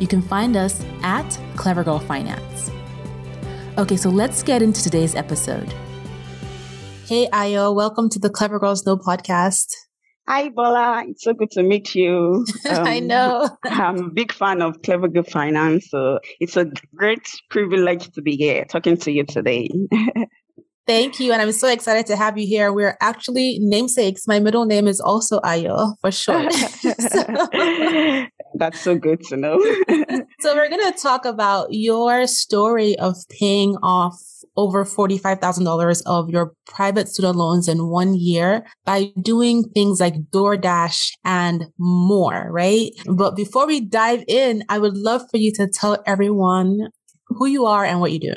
you can find us at Clever Girl Finance. Okay, so let's get into today's episode. Hey, Ayo, welcome to the Clever Girls Know podcast. Hi, Bola. It's so good to meet you. Um, I know. I'm a big fan of Clever Girl Finance, so it's a great privilege to be here talking to you today. Thank you. And I'm so excited to have you here. We're actually namesakes. My middle name is also Ayo for short. That's so good to know. so we're going to talk about your story of paying off over $45,000 of your private student loans in one year by doing things like DoorDash and more, right? But before we dive in, I would love for you to tell everyone who you are and what you do.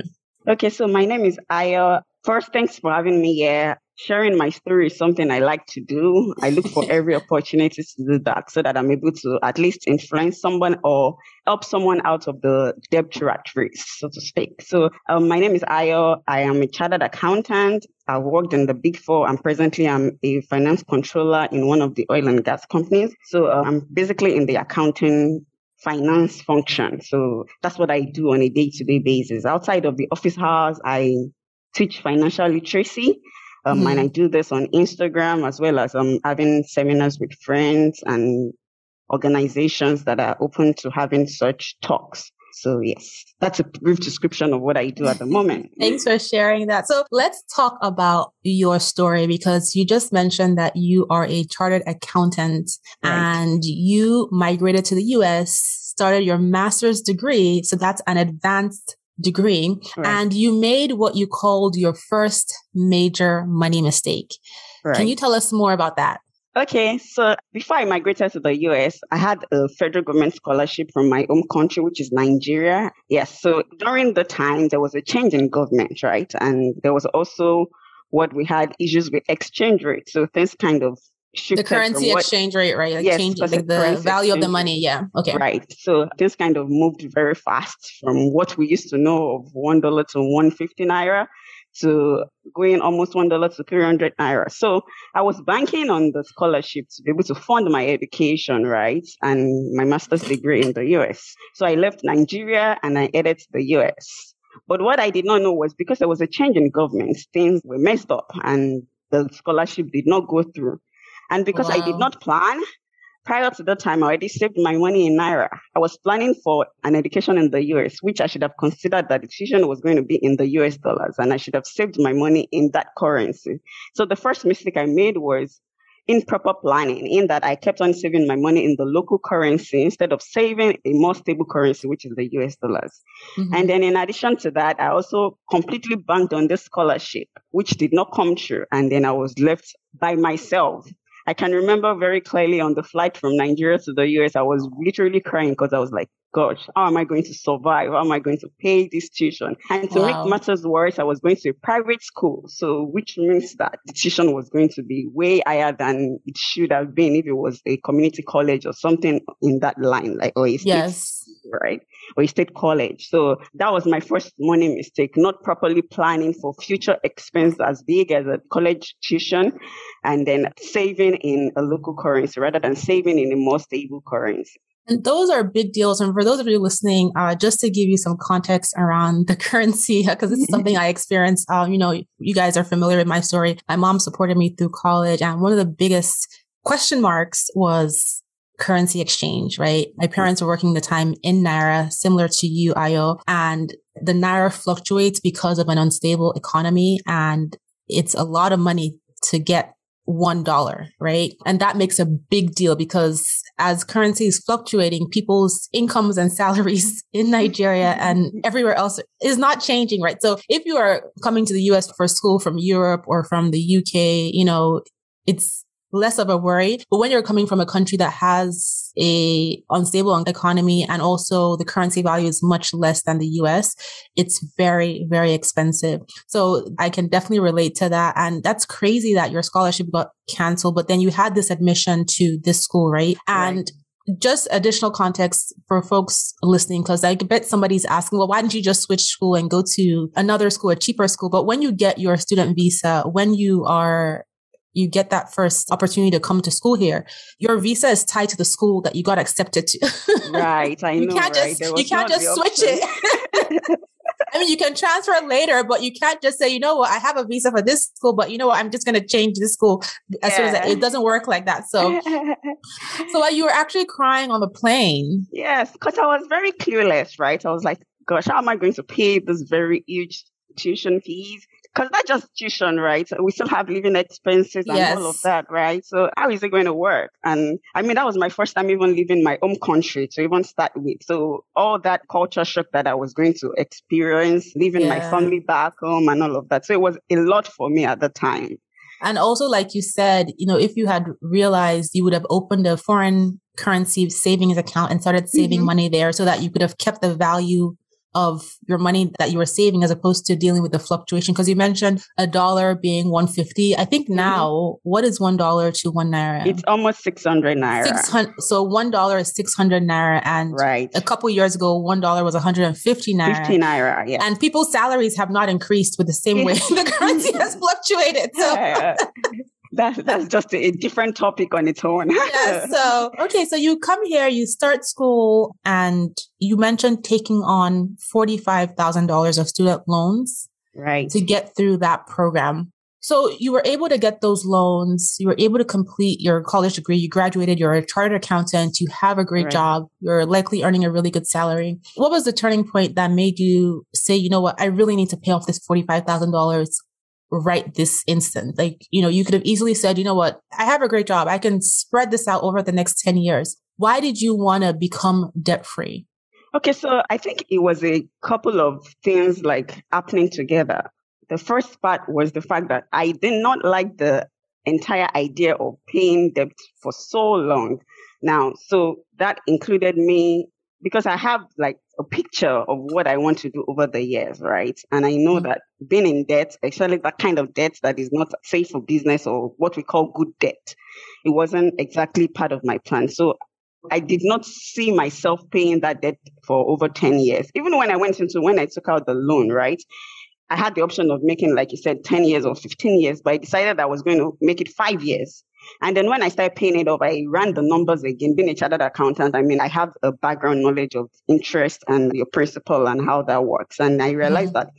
Okay, so my name is Ayo First, thanks for having me here. Sharing my story is something I like to do. I look for every opportunity to do that so that I'm able to at least influence someone or help someone out of the debt rat race, so to speak. So, um, my name is Ayo. I am a chartered accountant. I've worked in the big four and presently I'm a finance controller in one of the oil and gas companies. So, uh, I'm basically in the accounting finance function. So that's what I do on a day to day basis. Outside of the office hours, I teach financial literacy. Um, mm-hmm. And I do this on Instagram as well as um, having seminars with friends and organizations that are open to having such talks. So yes, that's a brief description of what I do at the moment. Thanks for sharing that. So let's talk about your story because you just mentioned that you are a chartered accountant right. and you migrated to the US, started your master's degree. So that's an advanced degree right. and you made what you called your first major money mistake. Right. Can you tell us more about that? Okay, so before I migrated to the US, I had a federal government scholarship from my home country, which is Nigeria. Yes, so during the time, there was a change in government, right? And there was also what we had issues with exchange rate. So things kind of the currency what, exchange rate, right? Like yes, changing like the value of the money. Yeah. Okay. Right. So this kind of moved very fast from what we used to know of one dollar to one fifty naira to going almost one dollar to three hundred naira. So I was banking on the scholarship to be able to fund my education, right, and my master's degree in the US. So I left Nigeria and I headed to the US. But what I did not know was because there was a change in government, things were messed up and the scholarship did not go through. And because wow. I did not plan, prior to that time, I already saved my money in Naira. I was planning for an education in the US, which I should have considered that the decision was going to be in the US dollars, and I should have saved my money in that currency. So the first mistake I made was improper planning in that I kept on saving my money in the local currency instead of saving a more stable currency, which is the US dollars. Mm-hmm. And then in addition to that, I also completely banked on this scholarship, which did not come true. And then I was left by myself I can remember very clearly on the flight from Nigeria to the US, I was literally crying because I was like, gosh, how am I going to survive? How am I going to pay this tuition? And to wow. make matters worse, I was going to a private school. So, which means that the tuition was going to be way higher than it should have been if it was a community college or something in that line, like, or a state, yes. right? Or a state college. So that was my first money mistake, not properly planning for future expense as big as a college tuition and then saving in a local currency rather than saving in a more stable currency. And those are big deals. And for those of you listening, uh, just to give you some context around the currency, because this is something I experienced. Um, you know, you guys are familiar with my story. My mom supported me through college, and one of the biggest question marks was currency exchange, right? My parents were working the time in Naira, similar to you, Ayo, and the Naira fluctuates because of an unstable economy. And it's a lot of money to get one dollar, right? And that makes a big deal because as currency is fluctuating, people's incomes and salaries in Nigeria and everywhere else is not changing, right? So if you are coming to the US for school from Europe or from the UK, you know, it's less of a worry. But when you're coming from a country that has a unstable economy and also the currency value is much less than the US, it's very, very expensive. So I can definitely relate to that. And that's crazy that your scholarship got canceled, but then you had this admission to this school, right? And right just additional context for folks listening, because I bet somebody's asking, well, why didn't you just switch school and go to another school, a cheaper school? But when you get your student visa, when you are you get that first opportunity to come to school here, your visa is tied to the school that you got accepted to. right. I you know. Can't right? just, you can't just switch it. I mean, you can transfer later, but you can't just say, you know what, I have a visa for this school, but you know what, I'm just going to change this school as yeah. soon as I, it doesn't work like that. So, so you were actually crying on the plane. Yes, because I was very clueless, right? I was like, gosh, how am I going to pay this very huge tuition fees? Because that's just tuition, right? We still have living expenses and yes. all of that, right? So how is it going to work? And I mean, that was my first time even leaving my home country to even start with. So all that culture shock that I was going to experience, leaving yeah. my family back home and all of that. So it was a lot for me at the time. And also, like you said, you know, if you had realized you would have opened a foreign currency savings account and started saving mm-hmm. money there so that you could have kept the value of your money that you were saving as opposed to dealing with the fluctuation? Because you mentioned a dollar being 150. I think mm-hmm. now, mm-hmm. what is one dollar to one naira? It's almost 600 naira. 600, so one dollar is 600 naira. And right. a couple years ago, one dollar was 150 naira. 50 naira, yeah. And people's salaries have not increased with the same way the currency has fluctuated. So. Yeah, that, that's just a different topic on its own. yeah, so, okay. So you come here, you start school and you mentioned taking on $45,000 of student loans. Right. To get through that program. So you were able to get those loans. You were able to complete your college degree. You graduated. You're a chartered accountant. You have a great right. job. You're likely earning a really good salary. What was the turning point that made you say, you know what? I really need to pay off this $45,000 right this instant. Like, you know, you could have easily said, you know what? I have a great job. I can spread this out over the next 10 years. Why did you want to become debt free? Okay. So I think it was a couple of things like happening together. The first part was the fact that I did not like the entire idea of paying debt for so long. Now, so that included me because I have like a picture of what I want to do over the years, right? And I know mm-hmm. that being in debt, especially that kind of debt that is not safe for business or what we call good debt, it wasn't exactly part of my plan. So I did not see myself paying that debt for over 10 years. Even when I went into, when I took out the loan, right? I had the option of making, like you said, 10 years or 15 years, but I decided I was going to make it five years and then when I started paying it off, I ran the numbers again. Being a chartered accountant, I mean, I have a background knowledge of interest and your principal and how that works. And I realized mm-hmm. that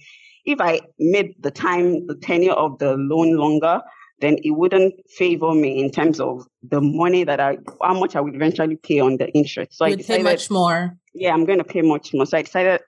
if I made the time, the tenure of the loan longer, then it wouldn't favor me in terms of the money that I, how much I would eventually pay on the interest. So You'd I decided, pay much more. Yeah, I'm going to pay much more. So I decided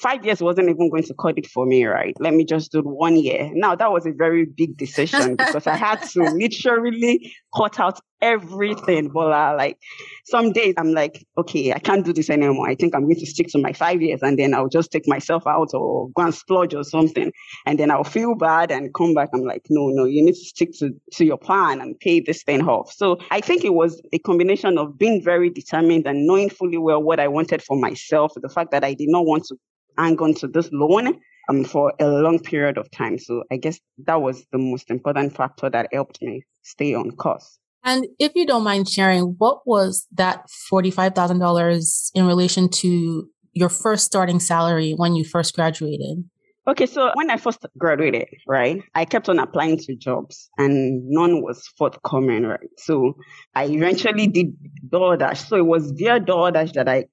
five years wasn't even going to cut it for me, right? Let me just do one year. Now that was a very big decision because I had to literally cut out everything. But uh, like some days I'm like, okay, I can't do this anymore. I think I'm going to stick to my five years and then I'll just take myself out or go and splurge or something. And then I'll feel bad and come back. I'm like, no, no, you need to stick to, to your plan and pay this thing off. So I think it was a combination of being very determined and knowing fully well what I wanted for myself. The fact that I did not want to hang on to this loan um, for a long period of time. So I guess that was the most important factor that helped me stay on course. And if you don't mind sharing, what was that $45,000 in relation to your first starting salary when you first graduated? Okay, so when I first graduated, right, I kept on applying to jobs and none was forthcoming, right? So I eventually did DoorDash. So it was via DoorDash that I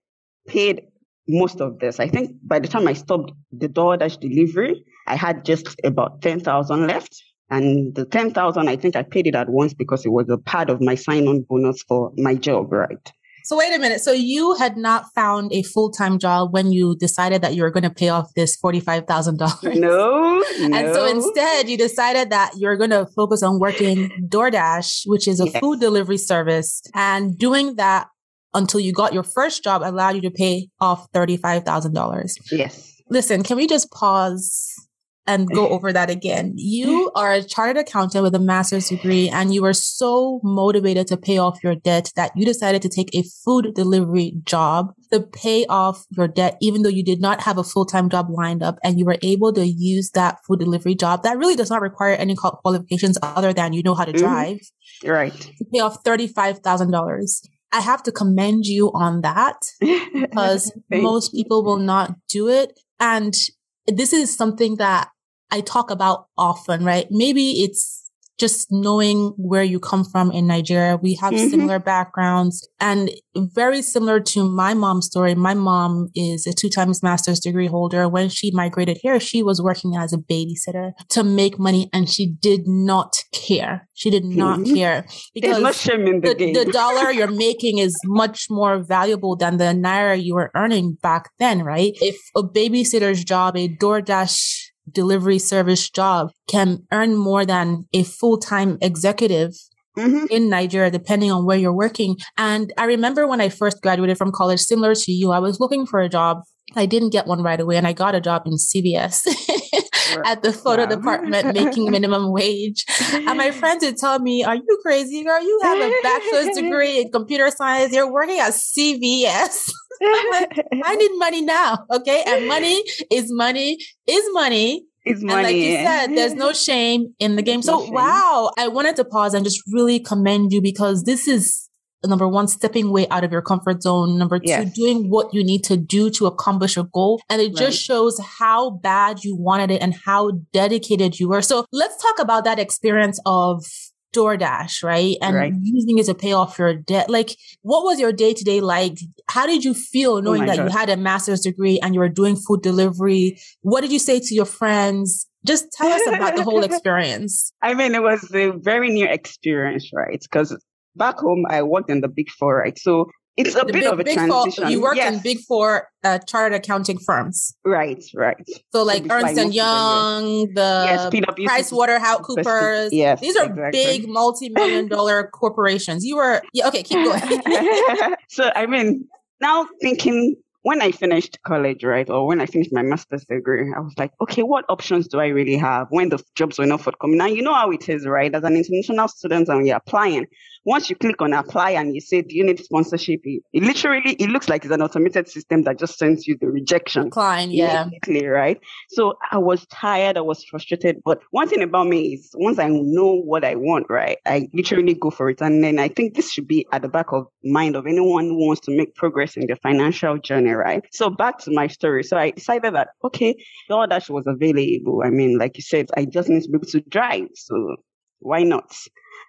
paid most of this. I think by the time I stopped the DoorDash delivery, I had just about 10,000 left. And the 10,000, I think I paid it at once because it was a part of my sign on bonus for my job, right? So wait a minute. So you had not found a full time job when you decided that you were going to pay off this forty five thousand dollars. No, no, And so instead, you decided that you're going to focus on working DoorDash, which is a yes. food delivery service, and doing that until you got your first job allowed you to pay off thirty five thousand dollars. Yes. Listen, can we just pause and go over that again. You are a chartered accountant with a master's degree and you were so motivated to pay off your debt that you decided to take a food delivery job to pay off your debt, even though you did not have a full-time job lined up and you were able to use that food delivery job that really does not require any qualifications other than you know how to mm-hmm. drive. Mm-hmm. Right. To pay off $35,000. I have to commend you on that because most people will not do it. And this is something that I talk about often, right? Maybe it's just knowing where you come from in Nigeria. We have mm-hmm. similar backgrounds and very similar to my mom's story. My mom is a two times master's degree holder. When she migrated here, she was working as a babysitter to make money and she did not care. She did not mm-hmm. care because the, the, the dollar you're making is much more valuable than the naira you were earning back then, right? If a babysitter's job, a DoorDash delivery service job can earn more than a full-time executive Mm-hmm. in Nigeria, depending on where you're working. And I remember when I first graduated from college, similar to you, I was looking for a job. I didn't get one right away and I got a job in CVS. at the photo wow. department making minimum wage. And my friends would tell me, Are you crazy, girl? You have a bachelor's degree in computer science. You're working at CVS. like, I need money now. Okay. And money is money is money. Is money. And like you said, there's no shame in the game. So, wow. I wanted to pause and just really commend you because this is number one, stepping way out of your comfort zone. Number two, yes. doing what you need to do to accomplish a goal. And it right. just shows how bad you wanted it and how dedicated you were. So let's talk about that experience of DoorDash, right? And right. using it to pay off your debt. Like, what was your day to day like? How did you feel oh knowing oh that God. you had a master's degree and you were doing food delivery? What did you say to your friends? Just tell us about the whole experience. I mean, it was a very new experience, right? Because back home, I worked in the big four, right? So it's a the bit big, of a transition. Four, you worked yes. in big four uh, chartered accounting firms. Right, right. So like so Ernst and Young, the yes, PwC, Price Waterhouse Coopers. Yes, these are exactly. big multi-million dollar corporations. You were yeah, okay. Keep going. so I mean, now thinking when I finished college, right, or when I finished my master's degree, I was like, okay, what options do I really have when the jobs were not forthcoming? Now, you know how it is, right? As an international student and you're applying, once you click on apply and you say, do you need sponsorship? It, it literally, it looks like it's an automated system that just sends you the rejection. Decline, yeah. right? So I was tired, I was frustrated. But one thing about me is once I know what I want, right, I literally go for it. And then I think this should be at the back of mind of anyone who wants to make progress in their financial journey, right? So back to my story. So I decided that, okay, DoorDash was available. I mean, like you said, I just need to be able to drive. So why not?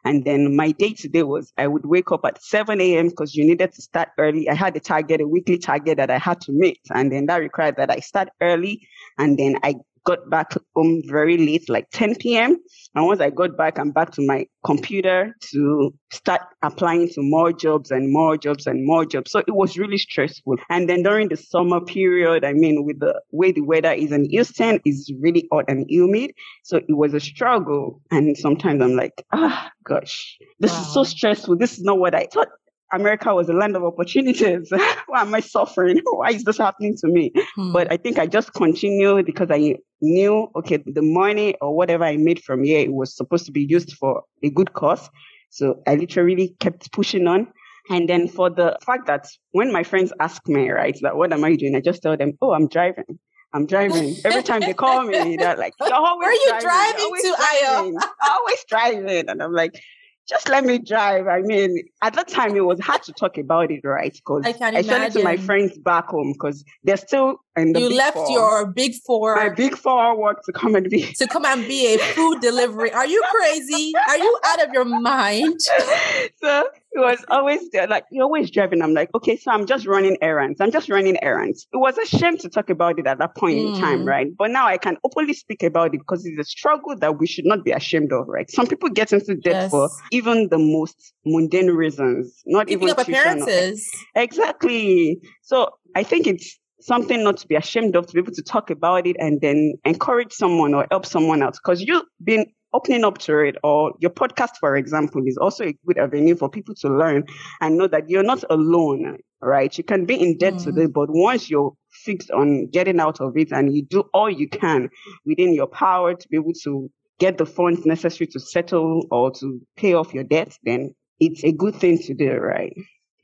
And then my day to day was I would wake up at 7 a.m. because you needed to start early. I had a target, a weekly target that I had to meet. And then that required that I start early. And then I got back home very late, like 10 p.m. And once I got back, I'm back to my computer to start applying to more jobs and more jobs and more jobs. So it was really stressful. And then during the summer period, I mean, with the way the weather is in Houston, is really hot and humid. So it was a struggle. And sometimes I'm like, ah, gosh, this wow. is so stressful. This is not what I thought America was a land of opportunities. Why am I suffering? Why is this happening to me? Hmm. But I think I just continued because I knew, okay, the money or whatever I made from here, it was supposed to be used for a good cause. So I literally kept pushing on. And then for the fact that when my friends ask me, right, that what am I doing? I just tell them, oh, I'm driving. I'm driving. Every time they call me, they're like, You're always Where are you driving, driving to, Ayo? always driving. And I'm like, just let me drive. I mean, at that time it was hard to talk about it, right? Because I I showed it to my friends back home because they're still the You left four. your big four my big four work to come and be. to come and be a food delivery. Are you crazy? Are you out of your mind? so it was always there, like you're always driving. I'm like, okay, so I'm just running errands. I'm just running errands. It was a shame to talk about it at that point in time, Mm. right? But now I can openly speak about it because it's a struggle that we should not be ashamed of, right? Some people get into debt Yes. for even the most mundane reasons, not Keeping even up appearances. Exactly. So I think it's something not to be ashamed of to be able to talk about it and then encourage someone or help someone else. Because you've been opening up to it or your podcast, for example, is also a good avenue for people to learn and know that you're not alone, right? You can be in debt Mm. today, but once you're fixed on getting out of it and you do all you can within your power to be able to get the funds necessary to settle or to pay off your debt, then it's a good thing to do, right?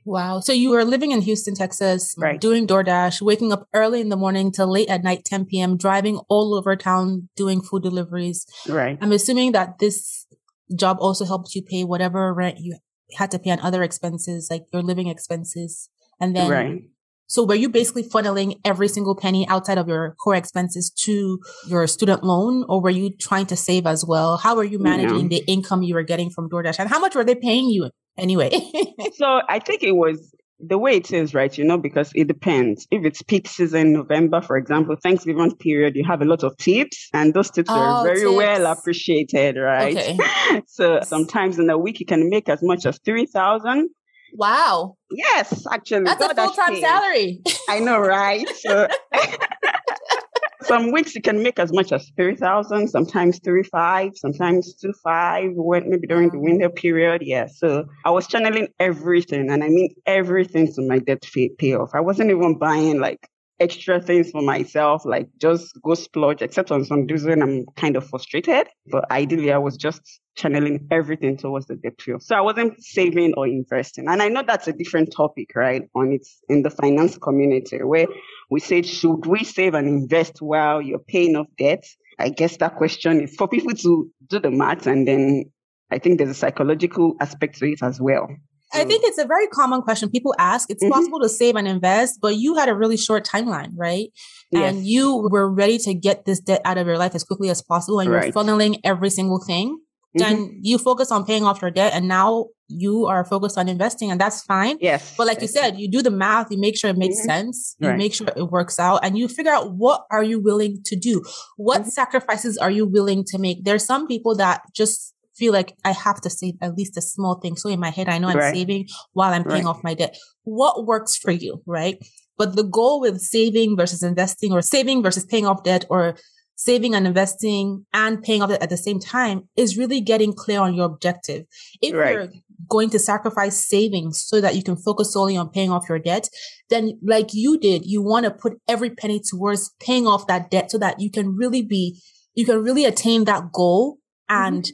Wow. So you were living in Houston, Texas, Right. doing DoorDash, waking up early in the morning till late at night, 10 p.m., driving all over town doing food deliveries. Right. I'm assuming that this job also helped you pay whatever rent you had to pay on other expenses, like your living expenses. And then, right. So were you basically funneling every single penny outside of your core expenses to your student loan, or were you trying to save as well? How were you managing the income you were getting from DoorDash, and how much were they paying you anyway? So I think it was the way it is, right? You know, because it depends. If it's peak season, November, for example, Thanksgiving period, you have a lot of tips, and those tips Oh, are very tips. well appreciated, right? Okay. so sometimes in a week you can make as much as three thousand. Wow, Yes, actually, that's a full time salary. I know, right? So some weeks you can make as much as three thousand, sometimes three five, sometimes two five. When maybe during the winter period, yeah. So I was channeling everything, and I mean everything to my debt pay, payoff. I wasn't even buying like extra things for myself, like just go splurge, except on some days when I'm kind of frustrated. But ideally, I was just channeling everything towards the debt payoff. So I wasn't saving or investing. And I know that's a different topic, right? On it's in the finance community where we said, should we save and invest while you're paying off debt? I guess that question is for people to do the math and then I think there's a psychological aspect to it as well. I think it's a very common question people ask. It's Mhm. possible to save and invest, but you had a really short timeline, right? And you were ready to get this debt out of your life as quickly as possible and Right. you're funneling every single thing. Mhm. Then you focus on paying off your debt and now you are focused on investing and that's fine. Yes. But like you said, you do the math, you make sure it makes Mhm. sense, you Right. make sure it works out, and you figure out what are you willing to do? What Mhm. sacrifices are you willing to make? There's some people that just feel like I have to save at least a small thing. So in my head, I know I'm Right. saving while I'm paying Right. off my debt. What works for you, right? But the goal with saving versus investing or saving versus paying off debt or saving and investing and paying off debt at the same time is really getting clear on your objective. If Right. you're going to sacrifice savings so that you can focus solely on paying off your debt, then like you did, you want to put every penny towards paying off that debt so that you can really be, you can really attain that goal mm-hmm. and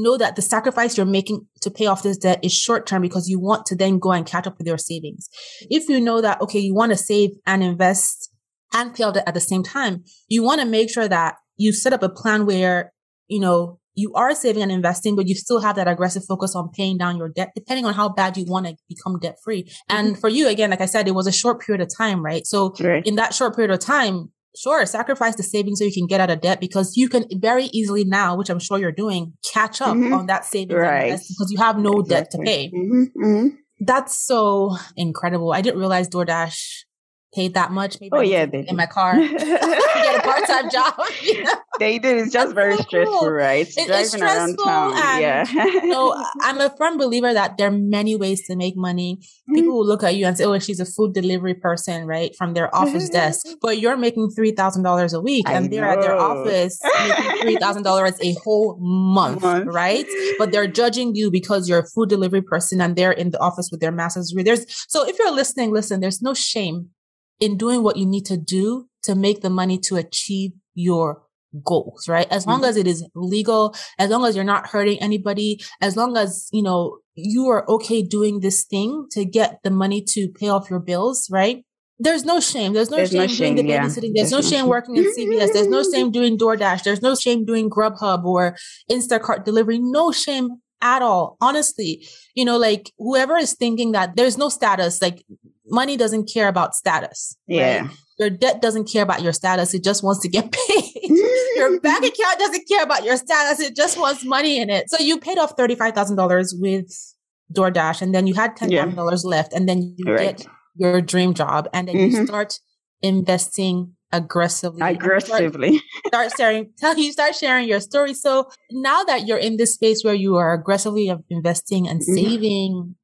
know that the sacrifice you're making to pay off this debt is short term because you want to then go and catch up with your savings. If you know that, okay, you want to save and invest and pay off debt at the same time, you want to make sure that you set up a plan where, you know, you are saving and investing, but you still have that aggressive focus on paying down your debt, depending on how bad you want to become debt free. And mm-hmm. for you, again, like I said, it was a short period of time, right? So Right. in that short period of time, sure, sacrifice the savings so you can get out of debt because you can very easily now, which I'm sure you're doing, catch up Mhm. on that savings Right. because you have no debt to pay. hmm hmm That's so incredible. I didn't realize DoorDash paid that much. Maybe Oh, yeah, in my car. Get a part-time job. you know? they did. It's just That's very so stressful, cool. right? It- it's Driving around town. yeah. So I'm a firm believer that there are many ways to make money. Mm-hmm. People will look at you and say, "Oh, she's a food delivery person, right, from their office desk." But you're making three thousand dollars a week, I and they're at their office making three thousand dollars a whole month, Month. right? But they're judging you because you're a food delivery person, and they're in the office with their master's degree. There's so if you're listening, listen. There's no shame in doing what you need to do to make the money to achieve your goals, right? As long Mhm. as it is legal, as long as you're not hurting anybody, as long as, you know, you are okay doing this thing to get the money to pay off your bills, right? There's no shame. There's no There's shame no doing the shame, yeah. babysitting. There's, There's no no shame shame. working in CVS. There's no shame doing DoorDash. There's no shame doing Grubhub or Instacart delivery. No shame at all. Honestly, you know, like whoever is thinking that there's no status, like money doesn't care about status. Yeah. Right? Your debt doesn't care about your status. It just wants to get paid. your bank account doesn't care about your status. It just wants money in it. So you paid off $35,000 with DoorDash and then you had $10,000 yeah. left and then you right. get your dream job and then mm-hmm. you start investing aggressively. Aggressively. Start, start sharing, tell you start sharing your story. So now that you're in this space where you are aggressively investing and mm-hmm. saving.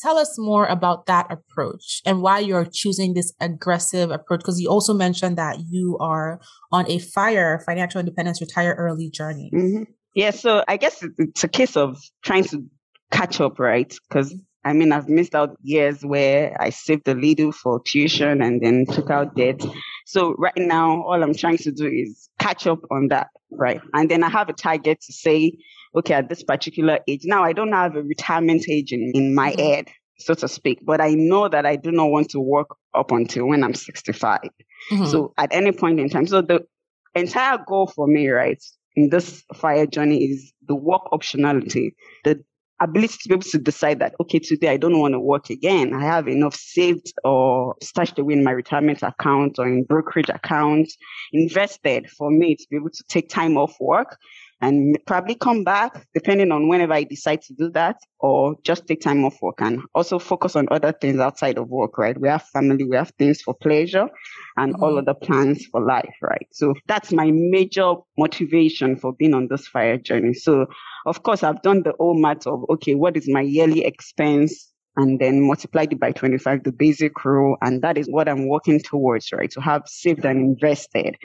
Tell us more about that approach and why you're choosing this aggressive approach. Because you also mentioned that you are on a fire financial independence retire early journey. Mm-hmm. Yeah. So I guess it's a case of trying to catch up, right? Because I mean, I've missed out years where I saved a little for tuition and then took out debt. So right now, all I'm trying to do is catch up on that, right? And then I have a target to say, okay, at this particular age, now I don't have a retirement age in, in my mm-hmm. head, so to speak, but I know that I do not want to work up until when I'm 65. Mm-hmm. So at any point in time, so the entire goal for me, right, in this fire journey is the work optionality, the ability to be able to decide that, okay, today I don't want to work again. I have enough saved or stashed away in my retirement account or in brokerage account, invested for me to be able to take time off work and probably come back depending on whenever I decide to do that or just take time off work and also focus on other things outside of work, right? We have family, we have things for pleasure and mm-hmm. all other plans for life, right? So that's my major motivation for being on this fire journey. So of course, I've done the whole math of, okay, what is my yearly expense? And then multiplied it by 25, the basic rule. And that is what I'm working towards, right? To have saved and invested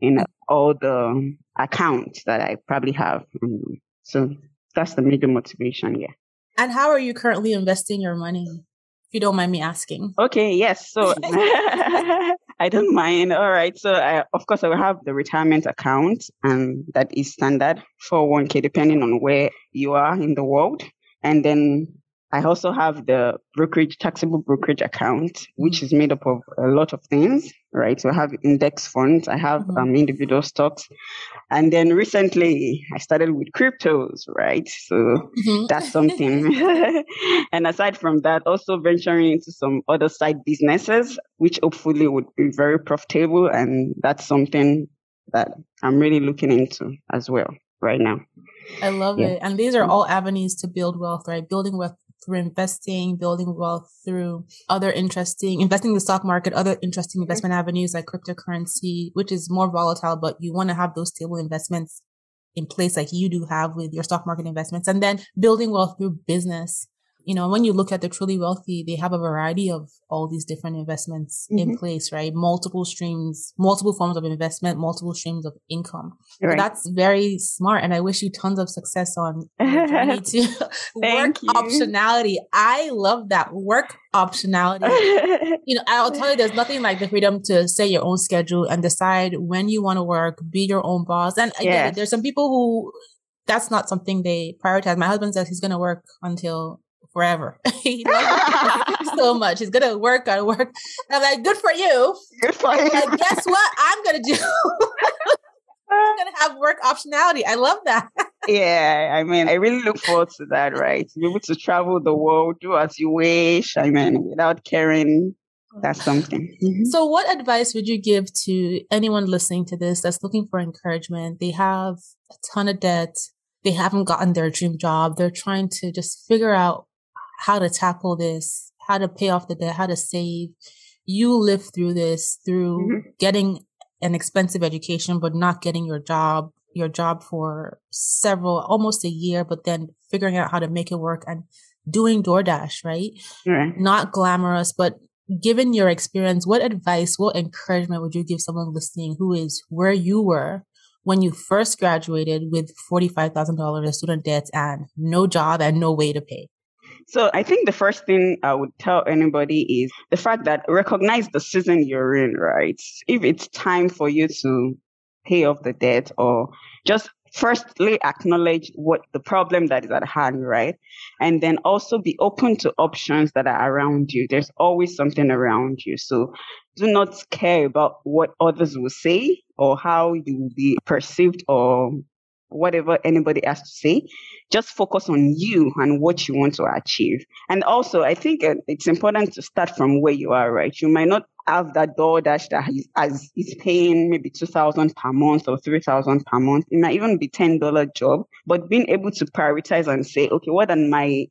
in all the accounts that I probably have. Mm-hmm. So that's the major motivation, yeah. And how are you currently investing your money? If you don't mind me asking. Okay, yes. So I don't mind. All right. So I, of course, I will have the retirement account and that is standard 401K depending on where you are in the world. And then I also have the brokerage, taxable brokerage account, which is made up of a lot of things, right? So I have index funds, I have mm-hmm. um, individual stocks. And then recently I started with cryptos, right? So mm-hmm. that's something. and aside from that, also venturing into some other side businesses, which hopefully would be very profitable. And that's something that I'm really looking into as well right now. I love yeah. it. And these are all avenues to build wealth, right? Building wealth through investing, building wealth through other interesting, investing in the stock market, other interesting investment avenues like cryptocurrency, which is more volatile, but you want to have those stable investments in place like you do have with your stock market investments. And then building wealth through business you know, when you look at the truly wealthy, they have a variety of all these different investments mm-hmm. in place, right? Multiple streams, multiple forms of investment, multiple streams of income. Right. That's very smart. And I wish you tons of success on your journey to work you. optionality. I love that work optionality. you know, I'll tell you, there's nothing like the freedom to set your own schedule and decide when you want to work, be your own boss. And again, yes. there's some people who that's not something they prioritize. My husband says he's going to work until forever. he so much. He's gonna work, gotta work. And I'm like, good for you. Good for you. Like, guess what? I'm gonna do. I'm gonna have work optionality. I love that. yeah, I mean, I really look forward to that. Right, to be able to travel the world, do as you wish. I mean, without caring. That's something. Mm-hmm. So, what advice would you give to anyone listening to this that's looking for encouragement? They have a ton of debt. They haven't gotten their dream job. They're trying to just figure out how to tackle this, how to pay off the debt, how to save. You live through this through mm-hmm. getting an expensive education, but not getting your job, your job for several, almost a year, but then figuring out how to make it work and doing DoorDash, right? right. Not glamorous, but given your experience, what advice, what encouragement would you give someone listening who is where you were when you first graduated with $45,000 of student debt and no job and no way to pay? So I think the first thing I would tell anybody is the fact that recognize the season you're in, right? If it's time for you to pay off the debt or just firstly acknowledge what the problem that is at hand, right? And then also be open to options that are around you. There's always something around you. So do not care about what others will say or how you will be perceived or whatever anybody has to say. Just focus on you and what you want to achieve. And also, I think uh, it's important to start from where you are, right? You might not have that DoorDash that is, is paying maybe 2000 per month or 3000 per month. It might even be $10 job, but being able to prioritize and say, okay, what are my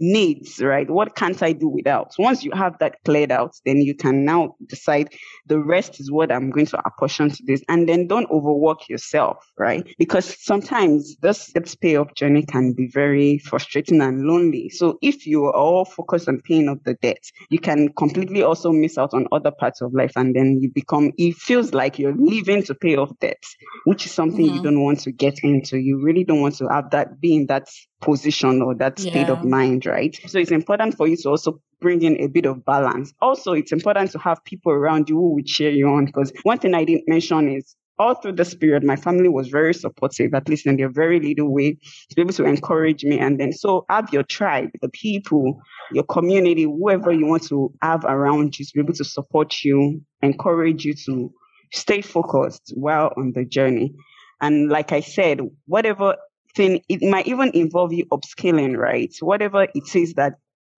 needs, right? What can't I do without? Once you have that cleared out, then you can now decide the rest is what I'm going to apportion to this. And then don't overwork yourself, right? Because sometimes this debt payoff journey can be very frustrating and lonely. So if you are all focused on paying off the debt, you can completely also miss out on other parts of life. And then you become, it feels like you're living to pay off debt, which is something mm-hmm. you don't want to get into. You really don't want to have that, be in that position or that state of mind, right? So it's important for you to also bring in a bit of balance. Also, it's important to have people around you who will cheer you on because one thing I didn't mention is all through this period, my family was very supportive, at least in their very little way, to be able to encourage me. And then, so have your tribe, the people, your community, whoever you want to have around you to be able to support you, encourage you to stay focused while on the journey. And like I said, whatever thing, it might even involve you upscaling, right? Whatever it is that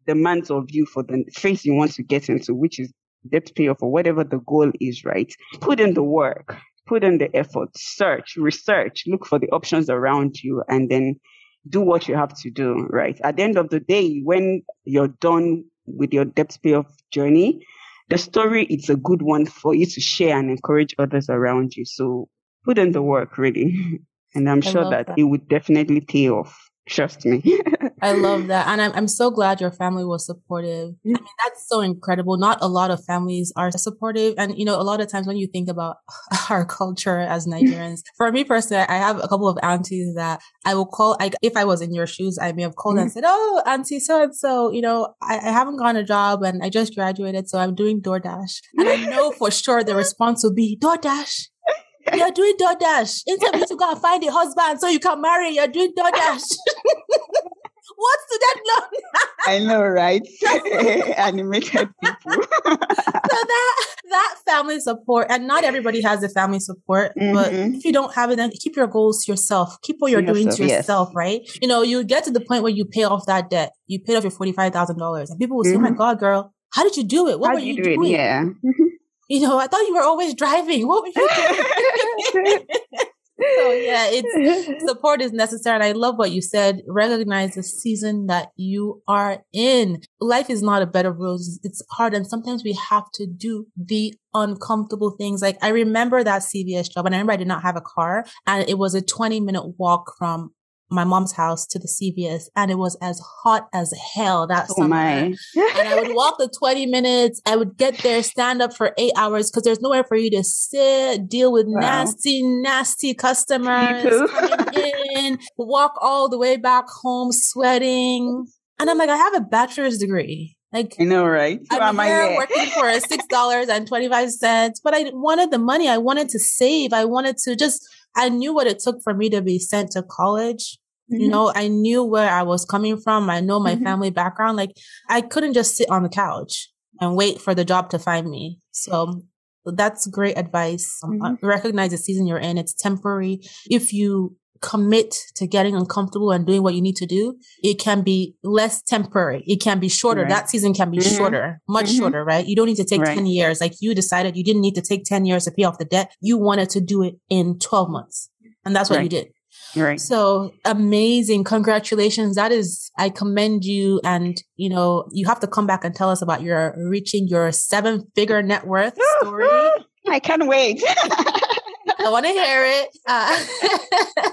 demands of you for the phase you want to get into, which is debt payoff or whatever the goal is, right? Put in the work, put in the effort, search, research, look for the options around you, and then do what you have to do, right? At the end of the day, when you're done with your debt payoff journey, the story is a good one for you to share and encourage others around you. So put in the work, really. And I'm I sure that, that, it would definitely pay off. Trust me. I love that. And I'm, I'm so glad your family was supportive. I mean, that's so incredible. Not a lot of families are supportive. And, you know, a lot of times when you think about our culture as Nigerians, for me personally, I have a couple of aunties that I will call, I, if I was in your shoes, I may have called mm-hmm. and said, Oh, auntie so and so, you know, I, I haven't gotten a job and I just graduated. So I'm doing DoorDash. And I know for sure the response will be DoorDash you're doing DoorDash. Instead of you to go and find a husband so you can marry, you're doing DoorDash. What's to that loan? I know, right? Animated people. so that that family support, and not everybody has the family support, mm-hmm. but if you don't have it, then keep your goals to yourself. Keep what you're yourself, doing to yourself, yes. right? You know, you get to the point where you pay off that debt. You paid off your forty five thousand dollars, and people will say, "Oh my mm-hmm. God, girl, how did you do it? What how were you, you do doing?" Yeah you know, I thought you were always driving. What were you doing? so yeah, it's support is necessary. And I love what you said. Recognize the season that you are in. Life is not a bed of roses. It's hard. And sometimes we have to do the uncomfortable things. Like I remember that CVS job and I remember I did not have a car and it was a 20 minute walk from my mom's house to the CVS and it was as hot as hell that oh summer. My. and I would walk the 20 minutes. I would get there, stand up for eight hours because there's nowhere for you to sit, deal with wow. nasty, nasty customers coming in, walk all the way back home sweating. And I'm like, I have a bachelor's degree. Like I know, right? I'm here working for six dollars and twenty five cents, but I wanted the money. I wanted to save. I wanted to just. I knew what it took for me to be sent to college. Mm-hmm. You know, I knew where I was coming from. I know my mm-hmm. family background. Like I couldn't just sit on the couch and wait for the job to find me. So that's great advice. Um, mm-hmm. recognize the season you're in. It's temporary. If you commit to getting uncomfortable and doing what you need to do, it can be less temporary. It can be shorter. Right. That season can be mm-hmm. shorter, much mm-hmm. shorter, right? You don't need to take right. 10 years. Like you decided you didn't need to take 10 years to pay off the debt. You wanted to do it in 12 months. And that's what right. you did. Right. So amazing. Congratulations. That is, I commend you. And, you know, you have to come back and tell us about your reaching your seven figure net worth story. I can't wait. I want to hear it. Uh,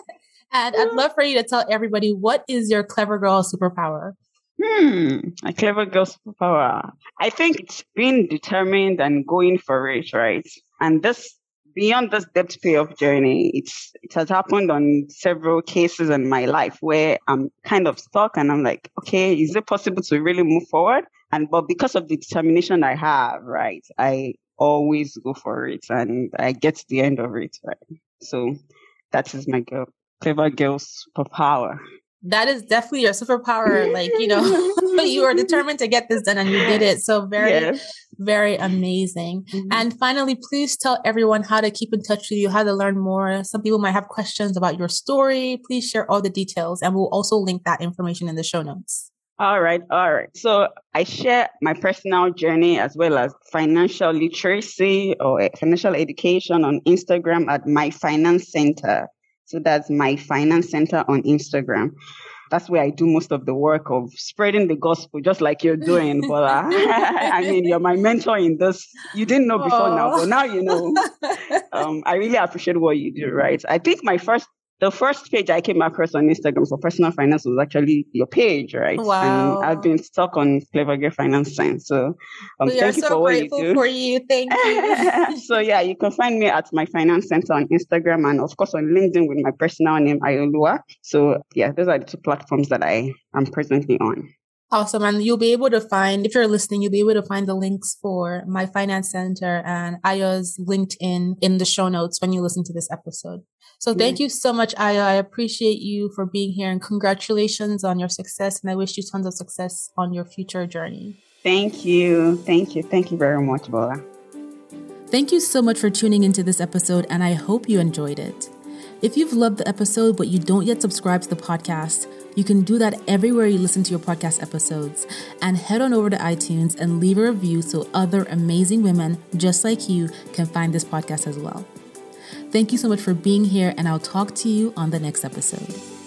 and I'd love for you to tell everybody what is your clever girl superpower? Hmm, a clever girl superpower. I think it's being determined and going for it, right? And this beyond this debt payoff journey, it's it has happened on several cases in my life where I'm kind of stuck and I'm like, okay, is it possible to really move forward? And but because of the determination I have, right, I always go for it and I get to the end of it, right? So that is my girl, clever girl superpower. That is definitely your superpower. Like, you know, but you are determined to get this done and you did it. So very, yes. very amazing. Mm-hmm. And finally, please tell everyone how to keep in touch with you, how to learn more. Some people might have questions about your story. Please share all the details and we'll also link that information in the show notes. All right, all right. So I share my personal journey as well as financial literacy or financial education on Instagram at My Finance Center. So that's My Finance Center on Instagram. That's where I do most of the work of spreading the gospel, just like you're doing, Bola. I mean, you're my mentor in this. You didn't know before Aww. now, but now you know. Um, I really appreciate what you do, right? I think my first the first page I came across on Instagram for personal finance was actually your page, right? Wow. And I've been stuck on Clever Girl Finance Science. So um, we thank you so for what you do. for you. Thank you. so yeah, you can find me at my finance center on Instagram and of course on LinkedIn with my personal name, Ayooluwa. So yeah, those are the two platforms that I am presently on. Awesome. And you'll be able to find, if you're listening, you'll be able to find the links for my finance center and Aya's LinkedIn in the show notes when you listen to this episode. So thank you so much, Ayo. I appreciate you for being here and congratulations on your success. And I wish you tons of success on your future journey. Thank you. Thank you. Thank you very much, Bola. Thank you so much for tuning into this episode, and I hope you enjoyed it. If you've loved the episode but you don't yet subscribe to the podcast, you can do that everywhere you listen to your podcast episodes. And head on over to iTunes and leave a review so other amazing women just like you can find this podcast as well. Thank you so much for being here, and I'll talk to you on the next episode.